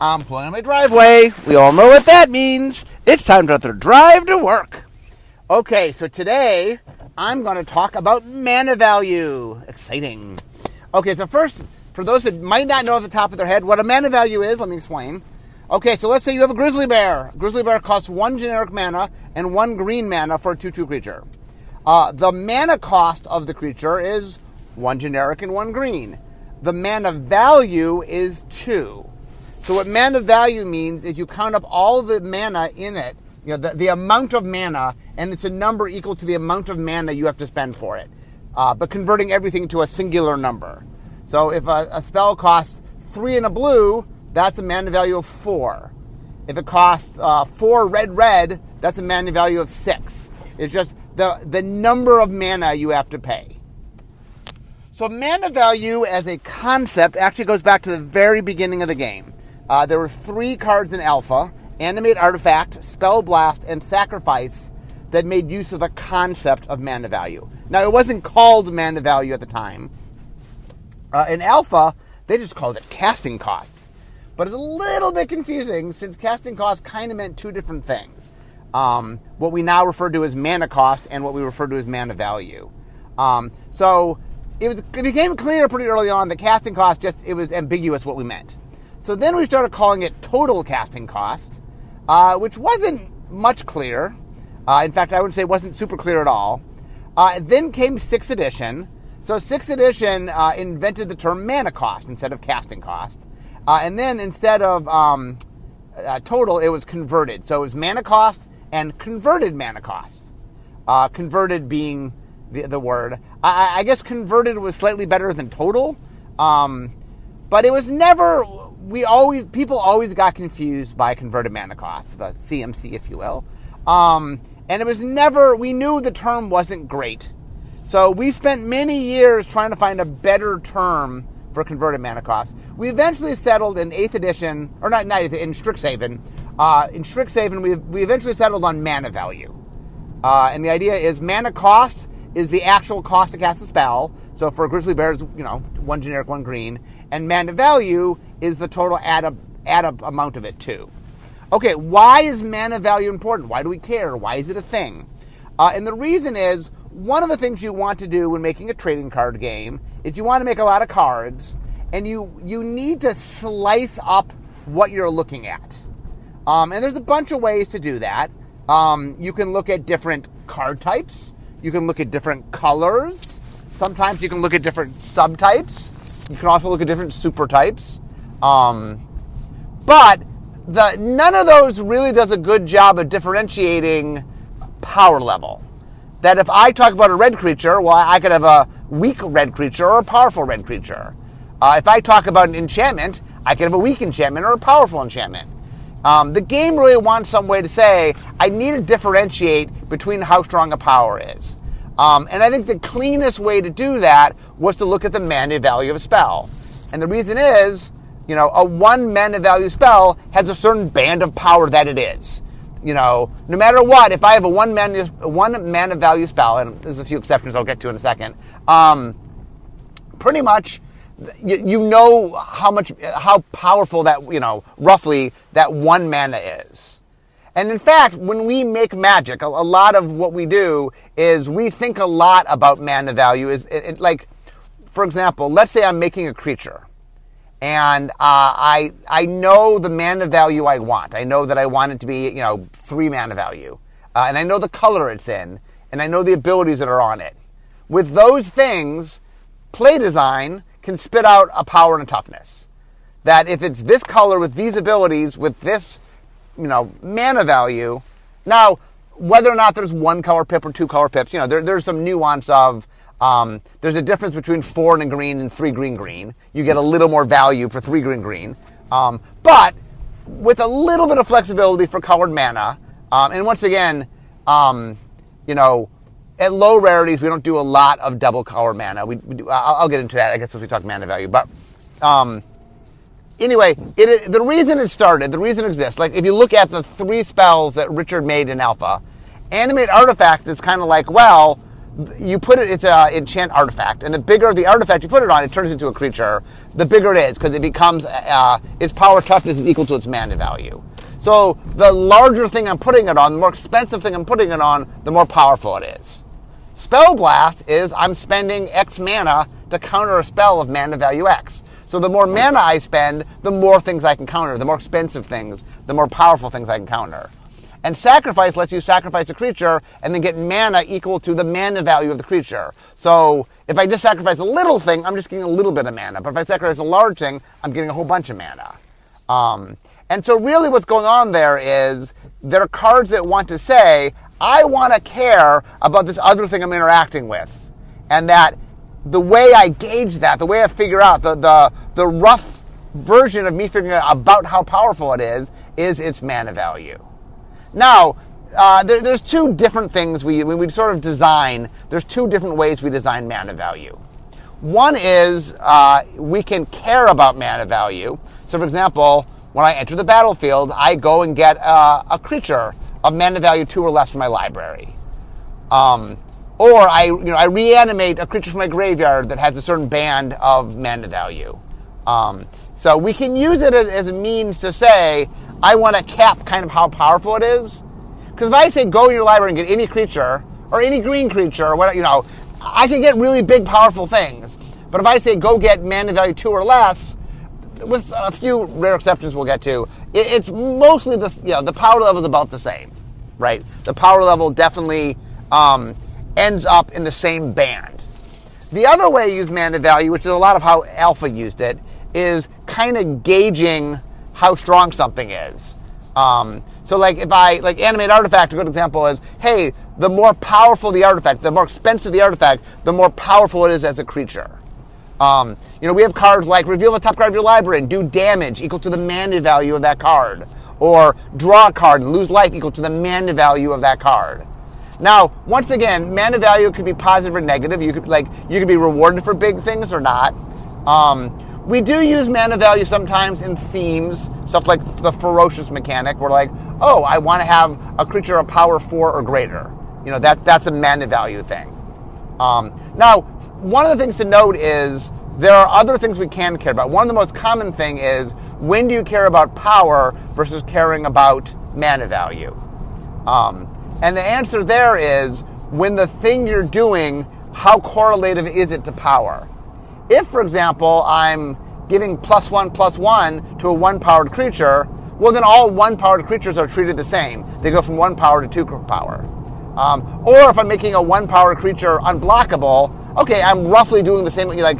I'm on my driveway. We all know what that means. It's time to drive to work. Okay, so today I'm going to talk about mana value. Exciting. Okay, so first, for those that might not know at the top of their head what a mana value is, let me explain. Okay, so let's say you have a grizzly bear. Grizzly bear costs one generic mana and one green mana for a 2 2 creature. Uh, the mana cost of the creature is one generic and one green. The mana value is two. So what mana value means is you count up all the mana in it, you know, the, the amount of mana, and it's a number equal to the amount of mana you have to spend for it. Uh, but converting everything to a singular number. So if a, a spell costs three in a blue, that's a mana value of four. If it costs uh, four red red, that's a mana value of six. It's just the, the number of mana you have to pay. So mana value as a concept actually goes back to the very beginning of the game. Uh, there were three cards in Alpha, Animate Artifact, Spell Blast, and Sacrifice, that made use of the concept of mana value. Now, it wasn't called mana value at the time. Uh, in Alpha, they just called it casting cost. But it's a little bit confusing since casting cost kind of meant two different things. Um, what we now refer to as mana cost and what we refer to as mana value. Um, so it was it became clear pretty early on that casting cost just it was ambiguous what we meant. So then we started calling it total casting cost, uh, which wasn't much clear. Uh, in fact, I would say it wasn't super clear at all. Uh, then came sixth edition. So sixth edition uh, invented the term mana cost instead of casting cost, uh, and then instead of um, uh, total, it was converted. So it was mana cost and converted mana cost. converted being the, the word. I, I, guess converted was slightly better than total, um, but it was never. We always people always got confused by converted mana costs, the CMC, if you will, um, and it was never. We knew the term wasn't great, so we spent many years trying to find a better term for converted mana costs. We eventually settled in eighth edition, or not, eighth, in Strixhaven. Uh, in Strixhaven, we we eventually settled on mana value, uh, and the idea is mana cost is the actual cost to cast a spell. So for Grizzly Bears, you know, one generic, one green. And mana value is the total add up, add up amount of it too. Okay, why is mana value important? Why do we care? Why is it a thing? Uh, and the reason is one of the things you want to do when making a trading card game is you want to make a lot of cards, and you you need to slice up what you're looking at. Um, and there's a bunch of ways to do that. Um, you can look at different card types. You can look at different colors. Sometimes you can look at different subtypes. You can also look at different super types. Um, but the none of those really does a good job of differentiating power level. That if I talk about a red creature, well, I could have a weak red creature or a powerful red creature. Uh, if I talk about an enchantment, I could have a weak enchantment or a powerful enchantment. Um, the game really wants some way to say, I need to differentiate between how strong a power is. Um, and I think the cleanest way to do that was to look at the mana value of a spell. And the reason is, you know, a one mana value spell has a certain band of power that it is. You know, no matter what, if I have a one mana, one mana value spell, and there's a few exceptions I'll get to in a second, um, pretty much you, you know how much how powerful that you know roughly that one mana is. And in fact, when we make magic, a, a lot of what we do is we think a lot about mana value. Is it, it, like, for example, let's say I'm making a creature, and uh, I I know the mana value I want. I know that I want it to be you know three mana value, uh, and I know the color it's in, and I know the abilities that are on it. With those things, play design can spit out a power and a toughness. That if it's this color with these abilities, with this, you know, mana value, now whether or not there's one color pip or two color pips, you know, there, there's some nuance of um, there's a difference between four and a green and three green green. You get a little more value for three green green, um, but with a little bit of flexibility for colored mana. Um, and once again, um, you know, at low rarities, we don't do a lot of double color mana. We, we do, I'll, I'll, get into that, I guess, as we talk mana value. But um, anyway, it, the reason it started, the reason it exists, like if you look at the three spells that Richard made in Alpha, Animate Artifact is kind of like, well, you put it, it's a enchant artifact, and the bigger the artifact you put it on, it turns into a creature. The bigger it is because it becomes uh, its power toughness is equal to its mana value. So the larger thing I'm putting it on, the more expensive thing I'm putting it on, the more powerful it is. Spell Blast is I'm spending X mana to counter a spell of mana value X. So the more mana I spend, the more things I can counter, the more expensive things, the more powerful things I can counter. And sacrifice lets you sacrifice a creature and then get mana equal to the mana value of the creature. So if I just sacrifice a little thing, I'm just getting a little bit of mana. But if I sacrifice a large thing, I'm getting a whole bunch of mana. Um, and so really what's going on there is there are cards that want to say, I want to care about this other thing I'm interacting with. And that the way I gauge that, the way I figure out the, the, the rough version of me figuring out about how powerful it is, is its mana value. Now, uh, there, there's two different things we, we sort of design, there's two different ways we design mana value. One is uh, we can care about mana value. So, for example, when I enter the battlefield, I go and get uh, a creature of mana value two or less from my library. Um, or I, you know, I reanimate a creature from my graveyard that has a certain band of mana value. Um, so we can use it as a means to say, I want to cap kind of how powerful it is. Because if I say go to your library and get any creature, or any green creature, or what, you know, I can get really big, powerful things. But if I say go get mana value two or less, with a few rare exceptions we'll get to, it's mostly the, you know, the power level is about the same, right? The power level definitely um, ends up in the same band. The other way you use mana value, which is a lot of how Alpha used it, is kind of gauging how strong something is. Um, so like if I like animate artifact, a good example is, hey, the more powerful the artifact, the more expensive the artifact, the more powerful it is as a creature. Um, you know, we have cards like reveal the top card of your library and do damage equal to the mana value of that card, or draw a card and lose life equal to the mana value of that card. Now, once again, mana value could be positive or negative. You could like you could be rewarded for big things or not. Um, we do use mana value sometimes in themes, stuff like the ferocious mechanic. We're like, oh, I want to have a creature of power four or greater. You know, that that's a mana value thing. Um, now, one of the things to note is there are other things we can care about. One of the most common thing is when do you care about power versus caring about mana value? Um, and the answer there is when the thing you're doing, how correlative is it to power? If, for example, I'm giving plus one plus one to a one powered creature, well, then all one powered creatures are treated the same. They go from one power to two power. Um, or if I'm making a one power creature unblockable, okay, I'm roughly doing the same. Like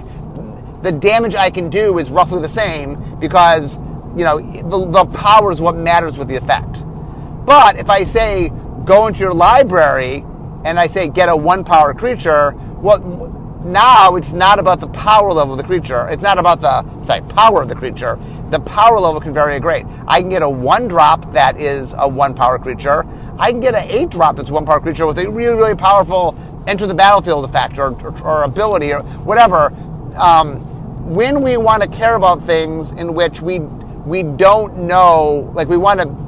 the damage I can do is roughly the same because you know the, the power is what matters with the effect. But if I say go into your library and I say get a one power creature, well, now it's not about the power level of the creature. It's not about the sorry, power of the creature. The power level can vary great. I can get a one drop that is a one power creature. I can get an eight drop that's one power creature with a really, really powerful enter the battlefield effect or, or, or ability or whatever. Um, when we want to care about things in which we we don't know, like we want to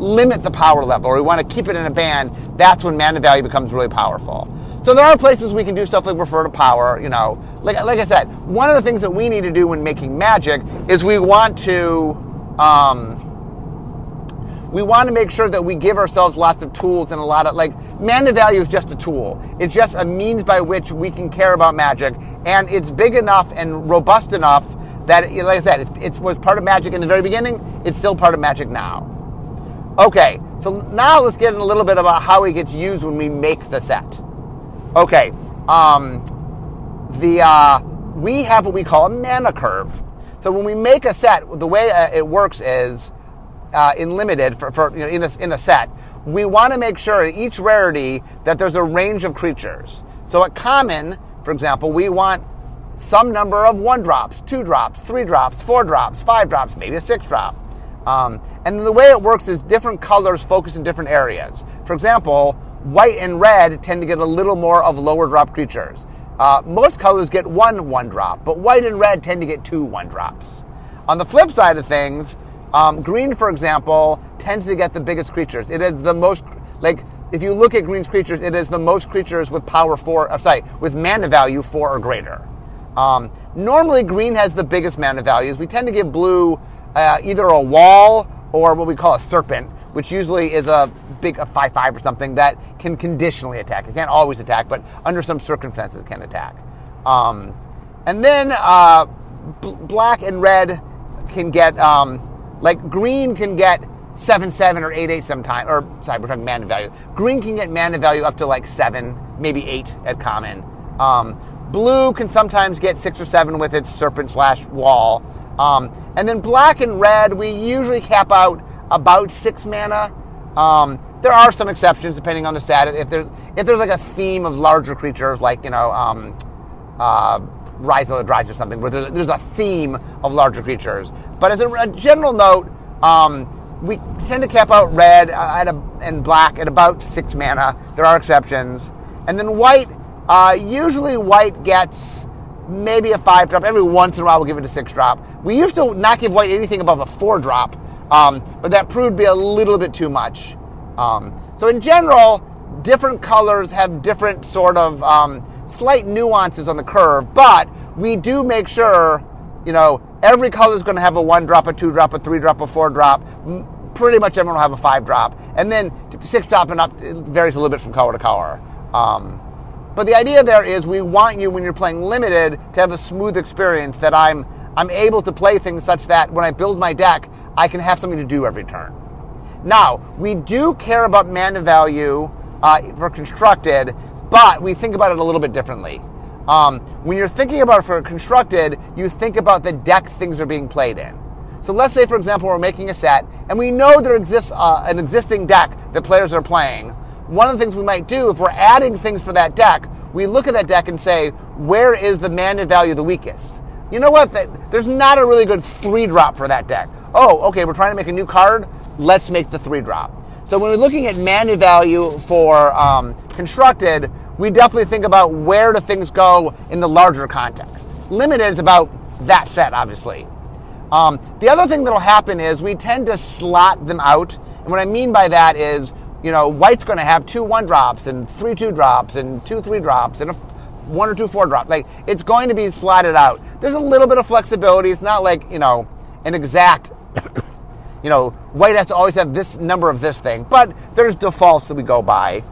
limit the power level or we want to keep it in a band, that's when mana value becomes really powerful. So there are places we can do stuff like refer to power, you know. Like, like I said, one of the things that we need to do when making magic is we want to um, we want to make sure that we give ourselves lots of tools and a lot of like mana value is just a tool. It's just a means by which we can care about magic, and it's big enough and robust enough that, like I said, it was part of magic in the very beginning. It's still part of magic now. Okay, so now let's get in a little bit about how it gets used when we make the set. Okay, um, the uh, we have what we call a mana curve. So when we make a set, the way uh, it works is uh, in limited for, for you know, in, this, in a set, we want to make sure at each rarity that there's a range of creatures. So at common, for example, we want some number of one drops, two drops, three drops, four drops, five drops, maybe a six drop. Um, and the way it works is different colors focus in different areas. For example, white and red tend to get a little more of lower drop creatures. Uh, most colors get one one drop, but white and red tend to get two one drops. On the flip side of things, um, green, for example, tends to get the biggest creatures. It is the most like if you look at green's creatures, it is the most creatures with power four, uh, sorry, with mana value four or greater. Um, normally, green has the biggest mana values. We tend to give blue uh, either a wall or what we call a serpent, which usually is a big a five five or something that can conditionally attack. It can't always attack, but under some circumstances can attack. Um, and then uh, black and red can get um, like green can get seven seven or eight eight sometime. Or sorry, we're talking mana value. Green can get mana value up to like seven, maybe eight at common. Um, blue can sometimes get six or seven with its serpent slash wall. Um, and then black and red, we usually cap out about six mana. Um, there are some exceptions depending on the status. If there's if there's like a theme of larger creatures, like you know, um, uh, Rise of the Eldrazi or something, where there's, there's, a theme of larger creatures. But as a, a general note, um, we tend to cap out red uh, a, and black at about six mana. There are exceptions, and then white. Uh, usually, white gets maybe a five drop. Every once in a while, we'll give it a six drop. We used to not give white anything above a four drop, um, but that proved to be a little bit too much. Um, so, in general, different colors have different sort of um, slight nuances on the curve, but we do make sure, you know, every color is going to have a one drop, a two drop, a three drop, a four drop. Pretty much everyone will have a five drop, and then six drop and up varies a little bit from color to color. Um, but the idea there is we want you when you're playing limited to have a smooth experience that I'm I'm able to play things such that when I build my deck, I can have something to do every turn. Now, we do care about mana value uh, for constructed, but we think about it a little bit differently. Um, when you're thinking about it for constructed, you think about the deck things are being played in. So let's say, for example, we're making a set, and we know there exists uh, an existing deck that players are playing. One of the things we might do, if we're adding things for that deck, we look at that deck and say, where is the mana value the weakest? You know what? There's not a really good three drop for that deck. Oh, okay, we're trying to make a new card. Let's make the three drop. So when we're looking at mana value for um, constructed, we definitely think about where do things go in the larger context. Limited is about that set, obviously. Um, the other thing that'll happen is we tend to slot them out. And what I mean by that is, you know, white's going to have two one drops and three two drops and two three drops and a one or two four drops. Like it's going to be slotted out. There's a little bit of flexibility. It's not like you know an exact you know, white has to always have this number of this thing, but there's defaults that we go by.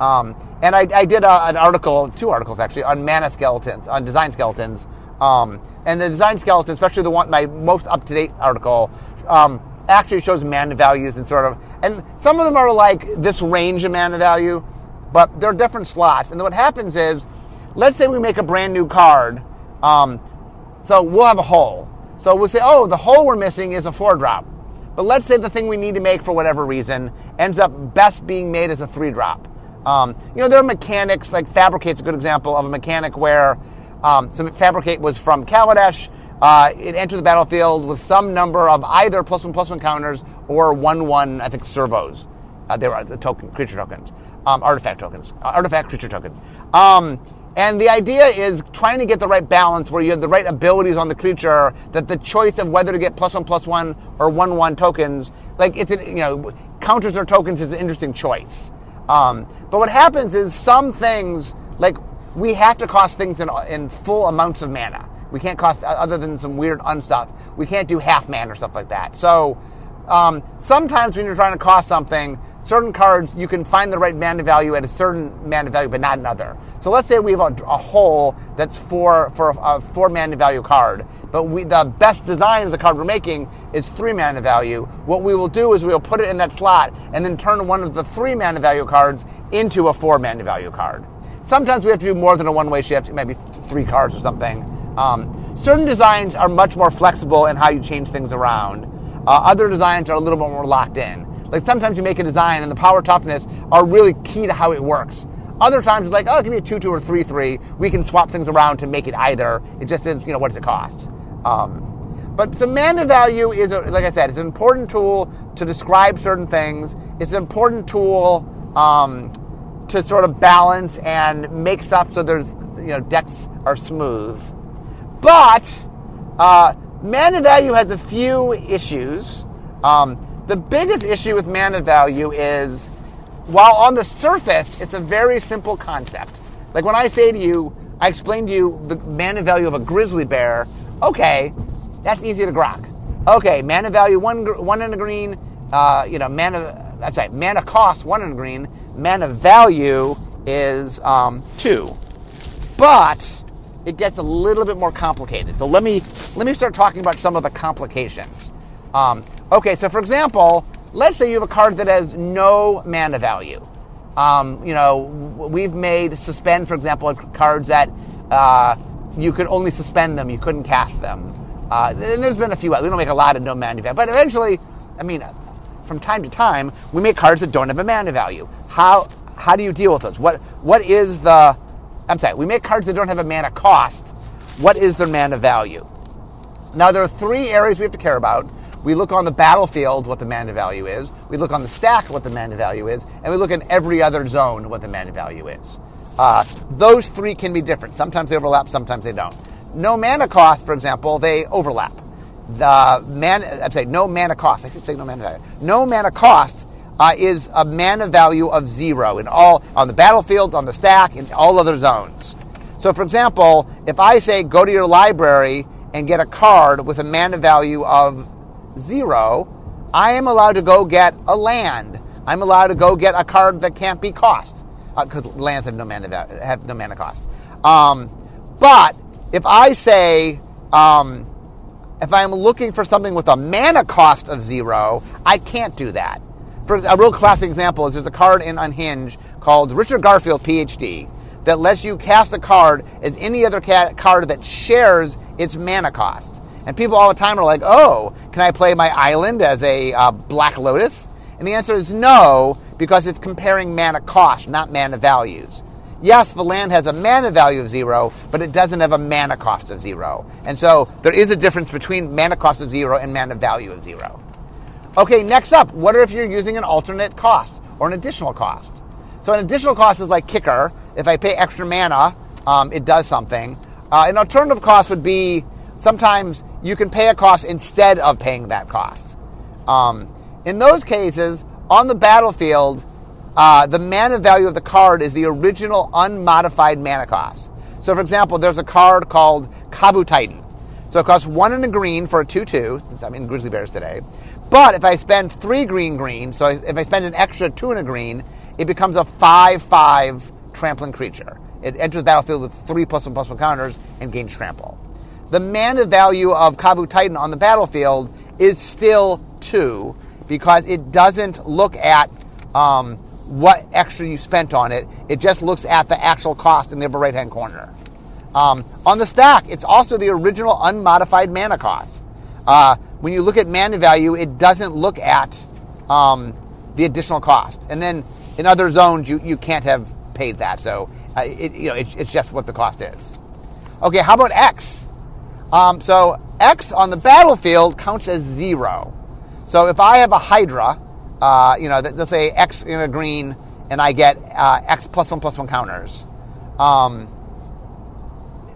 Um, and I, I did a, an article, two articles actually, on mana skeletons, on design skeletons. Um, and the design skeleton, especially the one, my most up to date article, um, actually shows mana values and sort of, and some of them are like this range of mana value, but there are different slots. And what happens is, let's say we make a brand new card. Um, so we'll have a hole. So we'll say, oh, the hole we're missing is a four drop. But let's say the thing we need to make for whatever reason ends up best being made as a three drop. Um, you know, there are mechanics, like Fabricate's a good example of a mechanic where, um, so Fabricate was from Kaladesh. Uh, it entered the battlefield with some number of either plus one plus one counters or one one, I think, servos. Uh, they were the token, creature tokens, um, artifact tokens, uh, artifact creature tokens. Um, and the idea is trying to get the right balance where you have the right abilities on the creature, that the choice of whether to get plus one plus one or one one tokens, like it's an, you know counters or tokens is an interesting choice. Um, but what happens is some things like we have to cost things in, in full amounts of mana. We can't cost other than some weird unstuff. We can't do half man or stuff like that. So um, sometimes when you're trying to cost something, certain cards you can find the right mana value at a certain mana value, but not another. So let's say we have a, a hole that's four for a four mana value card, but we, the best design of the card we're making is three mana value. What we will do is we will put it in that slot and then turn one of the three mana value cards into a four mana value card. Sometimes we have to do more than a one way shift, maybe three cards or something. Um, certain designs are much more flexible in how you change things around. Uh, other designs are a little bit more locked in. Like sometimes you make a design and the power toughness are really key to how it works. Other times it's like, oh, give me a 2 2 or 3 3. We can swap things around to make it either. It just is, you know, what does it cost? Um, but so mana value is, a, like I said, it's an important tool to describe certain things. It's an important tool um, to sort of balance and make stuff so there's, you know, decks are smooth. But uh, mana value has a few issues. Um, the biggest issue with mana value is while on the surface, it's a very simple concept. Like when I say to you, I explain to you the mana value of a grizzly bear, okay, that's easy to grok. Okay, mana value one, one in a green, uh, you know, mana, that's right, mana cost one in a green, mana value is um, two. But it gets a little bit more complicated. So let me let me start talking about some of the complications. Um, okay, so for example, let's say you have a card that has no mana value. Um, you know, we've made suspend, for example, cards that uh, you could only suspend them, you couldn't cast them. Uh, and there's been a few. We don't make a lot of no mana value, but eventually, I mean, from time to time, we make cards that don't have a mana value. How how do you deal with those? What what is the I'm sorry, we make cards that don't have a mana cost. What is their mana value? Now there are three areas we have to care about. We look on the battlefield what the mana value is. We look on the stack what the mana value is, and we look in every other zone what the mana value is. Uh, those three can be different. Sometimes they overlap, sometimes they don't. No mana cost, for example, they overlap. The man, I'm saying no mana cost. I should say no mana value. No mana cost uh, is a mana value of zero in all on the battlefield, on the stack, in all other zones. So, for example, if I say go to your library and get a card with a mana value of zero, I am allowed to go get a land. I'm allowed to go get a card that can't be cost because uh, lands have no mana value, have no mana cost. Um, but if I say um, if I'm looking for something with a mana cost of zero, I can't do that. For a real classic example is there's a card in Unhinged called Richard Garfield PhD that lets you cast a card as any other card that shares its mana cost. And people all the time are like, "Oh, can I play my island as a uh, Black Lotus?" And the answer is no, because it's comparing mana cost, not mana values. Yes, the land has a mana value of zero, but it doesn't have a mana cost of zero. And so there is a difference between mana cost of zero and mana value of zero. Okay, next up, what if you're using an alternate cost or an additional cost? So an additional cost is like kicker. If I pay extra mana, um, it does something. Uh, an alternative cost would be sometimes you can pay a cost instead of paying that cost. Um, in those cases, on the battlefield, uh, the mana value of the card is the original unmodified mana cost. So, for example, there's a card called Kavu Titan. So it costs one in a green for a 2 2, since I'm in Grizzly Bears today. But if I spend three green green, so if I spend an extra two in a green, it becomes a 5 5 trampling creature. It enters the battlefield with three plus one plus one counters and gains trample. The mana value of Kavu Titan on the battlefield is still two because it doesn't look at um, what extra you spent on it. It just looks at the actual cost in the upper right hand corner. Um, on the stack, it's also the original unmodified mana cost. Uh, when you look at mana value, it doesn't look at um, the additional cost. And then in other zones, you, you can't have paid that. So uh, it, you know, it, it's just what the cost is. Okay, how about X? Um, so X on the battlefield counts as zero. So if I have a Hydra, uh, you know, let's say X in a green, and I get uh, X plus one plus one counters. Um,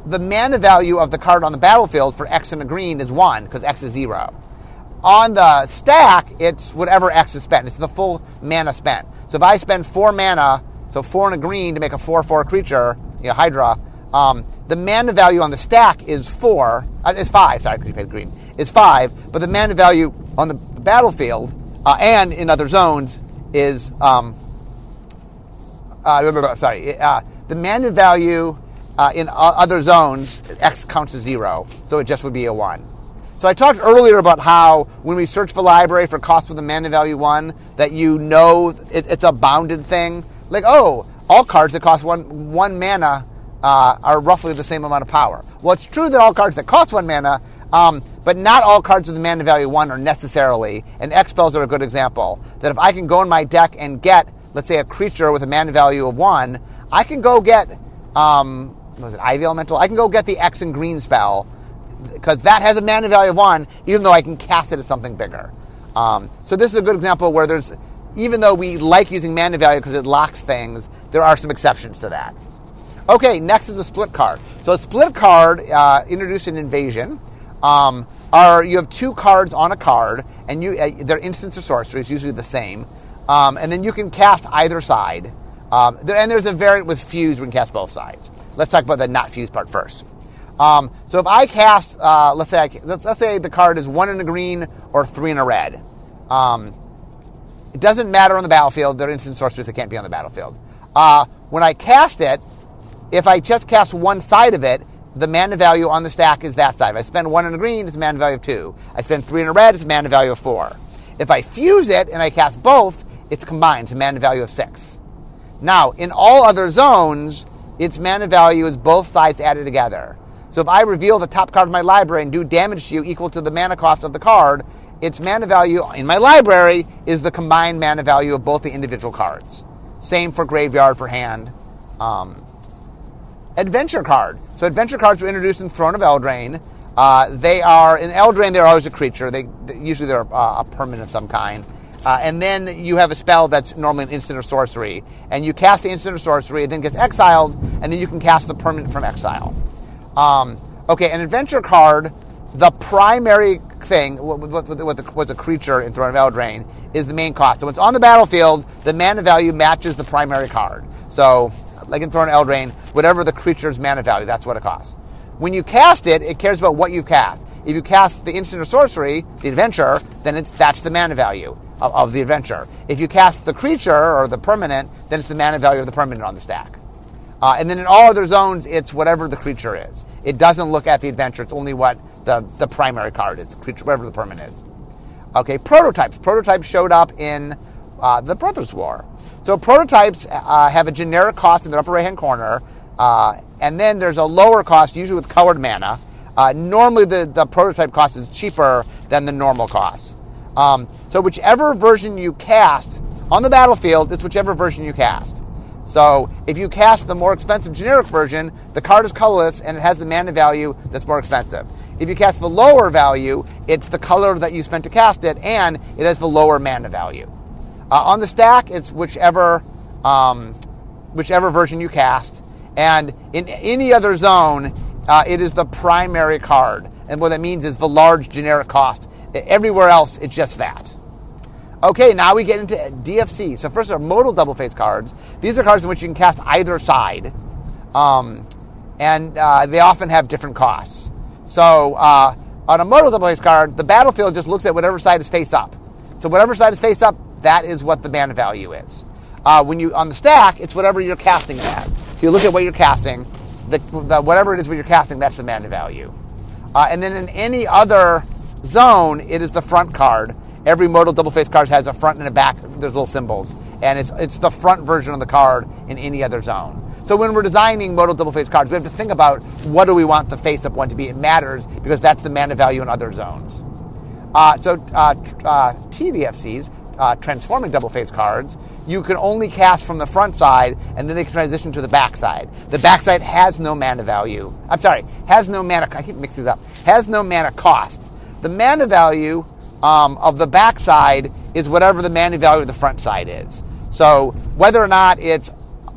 the mana value of the card on the battlefield for X in a green is one because X is zero. On the stack, it's whatever X is spent. It's the full mana spent. So if I spend four mana, so four in a green to make a four-four creature, you know, Hydra, um, the mana value on the stack is four. Uh, is five. Sorry, because you paid the green. Is five, but the mana value on the battlefield uh, and in other zones is um, uh, sorry. Uh, the mana value uh, in other zones, x counts as zero, so it just would be a one. So I talked earlier about how when we search for library for cost with a mana value one, that you know it, it's a bounded thing. Like, oh, all cards that cost one one mana uh, are roughly the same amount of power. Well, it's true that all cards that cost one mana, um, but not all cards with a mana value one are necessarily. And X spells are a good example. That if I can go in my deck and get, let's say, a creature with a mana value of one, I can go get um, was it Ivy Elemental? I can go get the X and green spell because that has a mana value of one, even though I can cast it as something bigger. Um, so this is a good example where there's, even though we like using mana value because it locks things, there are some exceptions to that. Okay, next is a split card. So a split card uh, introduced in Invasion. Um, are you have two cards on a card, and you uh, they're instants or sorceries, usually the same. Um, and then you can cast either side. Um, and there's a variant with fused, we can cast both sides. Let's talk about the not fused part first. Um, so if I cast, uh, let's say I, let's, let's, say the card is one in a green or three in a red. Um, it doesn't matter on the battlefield. They're instant sorcerers. They can't be on the battlefield. Uh, when I cast it, if I just cast one side of it, the mana value on the stack is that side. If I spend one in a green, it's a mana value of two. I spend three in a red, it's a mana value of four. If I fuse it and I cast both, it's combined to mana value of six. Now, in all other zones, its mana value is both sides added together. So if I reveal the top card of my library and do damage to you equal to the mana cost of the card, its mana value in my library is the combined mana value of both the individual cards. Same for graveyard for hand. Um, adventure card. So adventure cards were introduced in Throne of Eldraine. Uh, they are in Eldraine. They're always a creature. They usually they're uh, a permanent of some kind. Uh, and then you have a spell that's normally an instant or sorcery, and you cast the instant or sorcery, it then gets exiled, and then you can cast the permanent from exile. Um, okay, an adventure card, the primary thing, what, what, what was a creature in Throne of Eldraine, is the main cost. So when it's on the battlefield, the mana value matches the primary card. So, like in Throne of Eldraine, whatever the creature's mana value, that's what it costs. When you cast it, it cares about what you've cast. If you cast the instant or sorcery, the adventure, then it's, that's the mana value of, of the adventure. If you cast the creature or the permanent, then it's the mana value of the permanent on the stack. Uh, and then in all other zones, it's whatever the creature is. It doesn't look at the adventure. It's only what the, the primary card is, the creature, whatever the permanent is. Okay, prototypes. Prototypes showed up in uh, the Brothers' War. So prototypes uh, have a generic cost in the upper right-hand corner, uh, and then there's a lower cost, usually with colored mana. Uh, normally, the, the prototype cost is cheaper than the normal cost. Um, so whichever version you cast on the battlefield, it's whichever version you cast. So if you cast the more expensive generic version, the card is colorless and it has the mana value that's more expensive. If you cast the lower value, it's the color that you spent to cast it, and it has the lower mana value. Uh, on the stack, it's whichever um, whichever version you cast, and in any other zone, uh, it is the primary card. And what that means is the large generic cost. Everywhere else, it's just that. Okay, now we get into DFC. So first are modal double face cards. These are cards in which you can cast either side, um, and uh, they often have different costs. So uh, on a modal double face card, the battlefield just looks at whatever side is face up. So whatever side is face up, that is what the mana value is. Uh, when you on the stack, it's whatever you're casting it as. So you look at what you're casting, the, the whatever it is what you're casting, that's the mana value. Uh, and then in any other zone, it is the front card every modal double face card has a front and a back. There's little symbols, and it's it's the front version of the card in any other zone. So when we're designing modal double face cards, we have to think about what do we want the face up one to be. It matters because that's the mana value in other zones. Uh, so uh, uh, TDFCs, uh, transforming double face cards, you can only cast from the front side, and then they can transition to the back side. The back side has no mana value. I'm sorry, has no mana. I keep mixing these up. Has no mana cost. The mana value um, of the backside is whatever the mana value of the front side is. So whether or not it's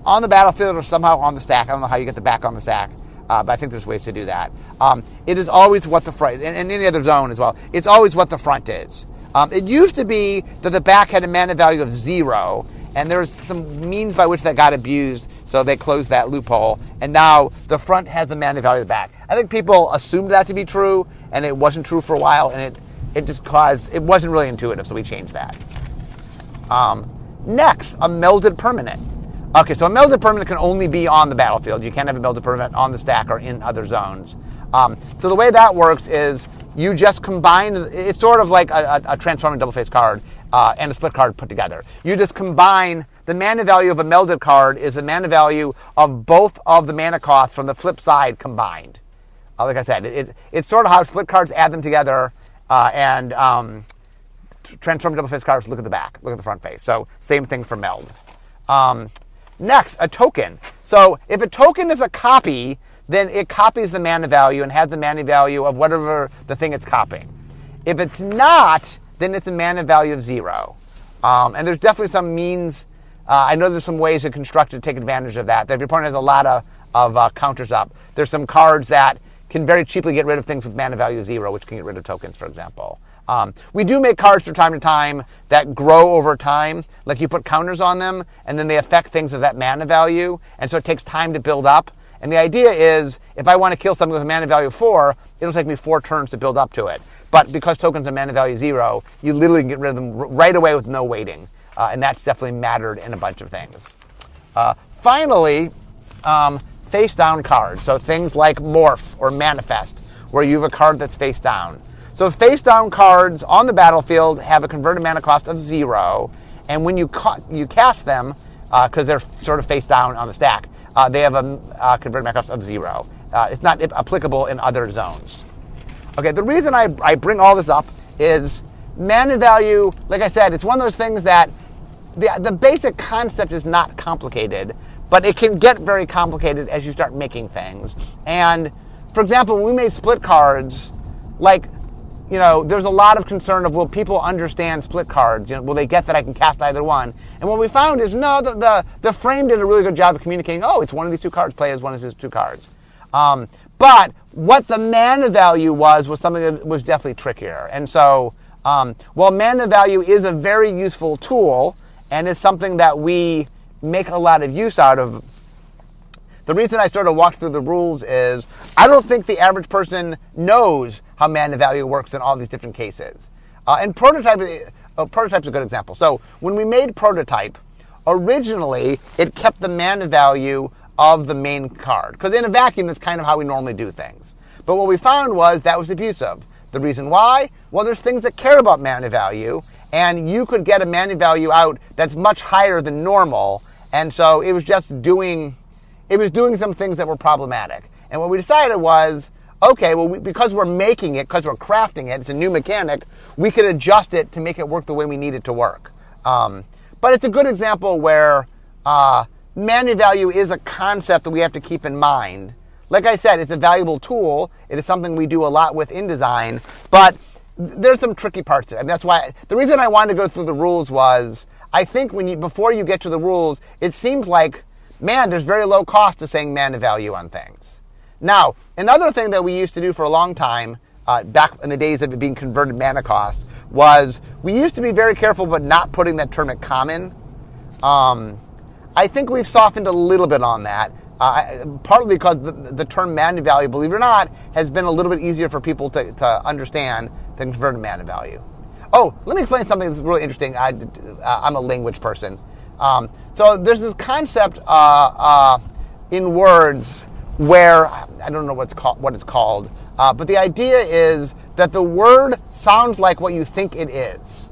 on the battlefield or somehow on the stack, I don't know how you get the back on the stack, uh, but I think there's ways to do that. Um, it is always what the front, and, and, any other zone as well, it's always what the front is. Um, it used to be that the back had a mana value of zero, and there's some means by which that got abused, so they closed that loophole, and now the front has the mana value of the back. I think people assumed that to be true, and it wasn't true for a while, and it it just caused, it wasn't really intuitive, so we changed that. Um, next, a melded permanent. Okay, so a melded permanent can only be on the battlefield. You can't have a melded permanent on the stack or in other zones. Um, so the way that works is you just combine, it's sort of like a, a, a transforming double face card uh, and a split card put together. You just combine the mana value of a melded card is the mana value of both of the mana costs from the flip side combined. Like I said, it, it's, it's sort of how split cards add them together uh, and um, transform double face cards, look at the back, look at the front face. So same thing for meld. Um, next, a token. So if a token is a copy, then it copies the mana value and has the mana value of whatever the thing it's copying. If it's not, then it's a mana value of zero. Um, and there's definitely some means. Uh, I know there's some ways to construct to take advantage of that. That if your opponent has a lot of, of uh, counters up, there's some cards that can very cheaply get rid of things with mana value zero, which can get rid of tokens, for example. Um, we do make cards from time to time that grow over time, like you put counters on them, and then they affect things of that mana value, and so it takes time to build up. And the idea is, if I want to kill something with a mana value four, it'll take me four turns to build up to it. But because tokens have mana value zero, you literally can get rid of them right away with no waiting, uh, and that's definitely mattered in a bunch of things. Uh, finally, um, face down cards. So things like Morph or Manifest, where you have a card that's face down. So face down cards on the battlefield have a converted mana cost of zero, and when you ca- you cast them, because uh, they're sort of face down on the stack, uh, they have a uh, converted mana cost of zero. Uh, it's not applicable in other zones. Okay, the reason I, I bring all this up is mana value, like I said, it's one of those things that the, the basic concept is not complicated, but it can get very complicated as you start making things. And for example, when we made split cards, like, you know, there's a lot of concern of will people understand split cards? You know, will they get that I can cast either one? And what we found is no, the, the, the frame did a really good job of communicating, oh, it's one of these two cards, play as one of these two cards. Um, but what the mana value was was something that was definitely trickier. And so, um, while mana value is a very useful tool and is something that we make a lot of use out of, the reason I sort of walked through the rules is I don't think the average person knows how mana value works in all these different cases. Uh, and prototype, uh, prototype's a good example. So when we made prototype, originally it kept the mana value of the main card. Because in a vacuum, that's kind of how we normally do things. But what we found was that was abusive. The reason why? Well, there's things that care about mana value, and you could get a mana value out that's much higher than normal. And so it was just doing, it was doing some things that were problematic. And what we decided was, okay, well, we, because we're making it, because we're crafting it, it's a new mechanic, we could adjust it to make it work the way we need it to work. Um, but it's a good example where uh, mana value is a concept that we have to keep in mind. Like I said, it's a valuable tool. It is something we do a lot with in design, but there's some tricky parts to it. I mean, that's why the reason I wanted to go through the rules was I think when you before you get to the rules, it seems like man, there's very low cost to saying man mana value on things. Now, another thing that we used to do for a long time, uh, back in the days of it being converted mana cost, was we used to be very careful about not putting that term at common. Um, I think we've softened a little bit on that. Uh, partly because the, the, term mana value, believe it or not, has been a little bit easier for people to, to understand than converted mana value. Oh, let me explain something that's really interesting. I, am uh, a language person. Um, so there's this concept uh, uh, in words where I don't know what's called, what it's called, uh, but the idea is that the word sounds like what you think it is.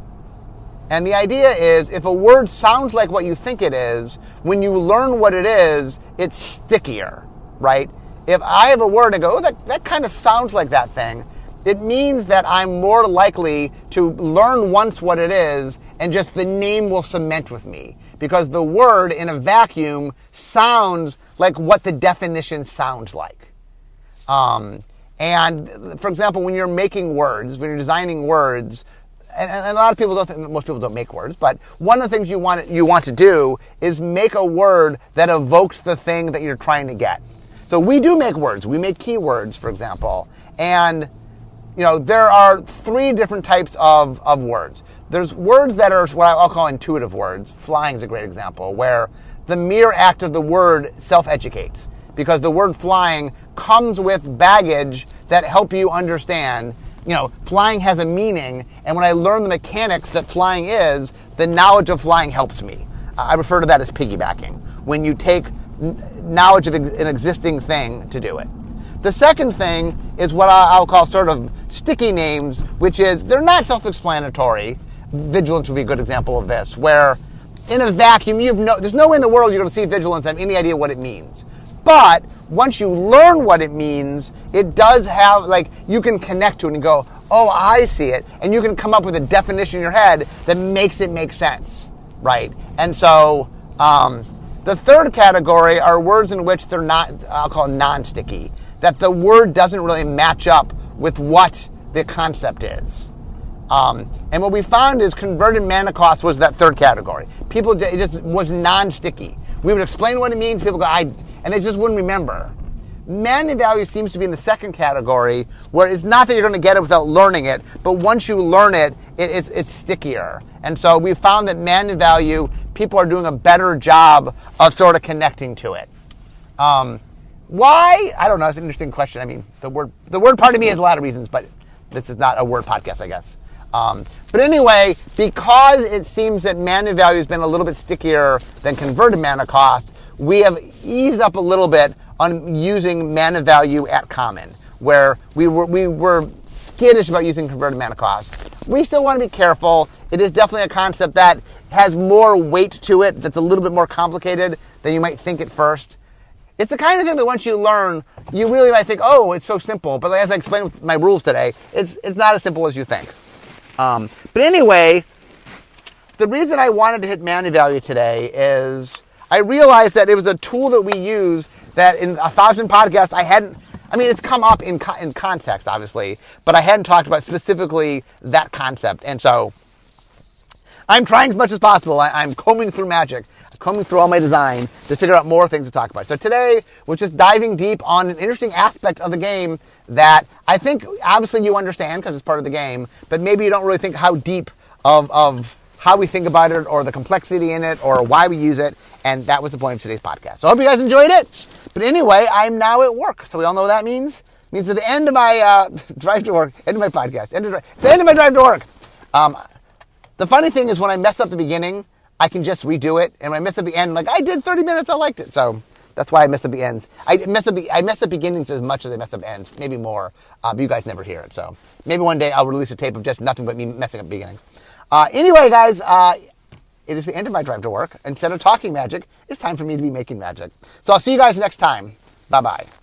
And the idea is if a word sounds like what you think it is, when you learn what it is, it's stickier, right? If I have a word and go, oh, that, that kind of sounds like that thing, it means that I'm more likely to learn once what it is and just the name will cement with me. Because the word in a vacuum sounds like what the definition sounds like. Um, and for example, when you're making words, when you're designing words, and, and, a lot of people don't think, most people don't make words, but one of the things you want, you want to do is make a word that evokes the thing that you're trying to get. So we do make words. We make keywords, for example. And, you know, there are three different types of, of words. There's words that are what I'll call intuitive words. Flying is a great example, where the mere act of the word self-educates. Because the word flying comes with baggage that help you understand you know, flying has a meaning, and when I learn the mechanics that flying is, the knowledge of flying helps me. Uh, I refer to that as piggybacking, when you take knowledge of an existing thing to do it. The second thing is what I'll call sort of sticky names, which is they're not self explanatory. Vigilance would be a good example of this, where in a vacuum, you've no, there's no way in the world you're going to see vigilance and have any idea what it means. But once you learn what it means, it does have, like, you can connect to it and go, oh, I see it. And you can come up with a definition in your head that makes it make sense, right? And so, um, the third category are words in which they're not, I'll call non sticky, that the word doesn't really match up with what the concept is. Um, and what we found is converted mana cost was that third category. People, it just was non sticky. We would explain what it means, people go, I, and they just wouldn't remember. Man value seems to be in the second category, where it's not that you're going to get it without learning it, but once you learn it, it it's, it's stickier. And so we found that man value, people are doing a better job of sort of connecting to it. Um, why? I don't know. It's an interesting question. I mean, the word the word part of me has a lot of reasons, but this is not a word podcast, I guess. Um, but anyway, because it seems that mana value has been a little bit stickier than converted mana cost, we have eased up a little bit on using mana value at common, where we were, we were skittish about using converted mana cost. We still want to be careful. It is definitely a concept that has more weight to it, that's a little bit more complicated than you might think at first. It's the kind of thing that once you learn, you really might think, oh, it's so simple. But as I explained with my rules today, it's, it's not as simple as you think. Um, but anyway, the reason I wanted to hit mana value today is I realized that it was a tool that we use that in a thousand podcasts I hadn't. I mean, it's come up in in context, obviously, but I hadn't talked about specifically that concept, and so I'm trying as much as possible. I, am combing through magic, combing through all my design to figure out more things to talk about. So today, we're just diving deep on an interesting aspect of the game that I think obviously you understand because it's part of the game, but maybe you don't really think how deep of, of how we think about it or the complexity in it or why we use it. And that was the point of today's podcast. So I hope you guys enjoyed it. But anyway, I'm now at work. So we all know what that means. It means at the end of my uh, drive to work, end of my podcast, end of, it's the end of my drive to work. Um, the funny thing is when I mess up the beginning, I can just redo it. And when I mess up the end, like I did 30 minutes, I liked it. So that's why I mess up the ends. I mess up the I mess up beginnings as much as I mess up ends, maybe more. Uh, but you guys never hear it. So maybe one day I'll release a tape of just nothing but me messing up beginnings. Uh, anyway, guys, uh, it is the end of my drive to work. Instead of talking magic, it's time for me to be making magic. So I'll see you guys next time. Bye bye.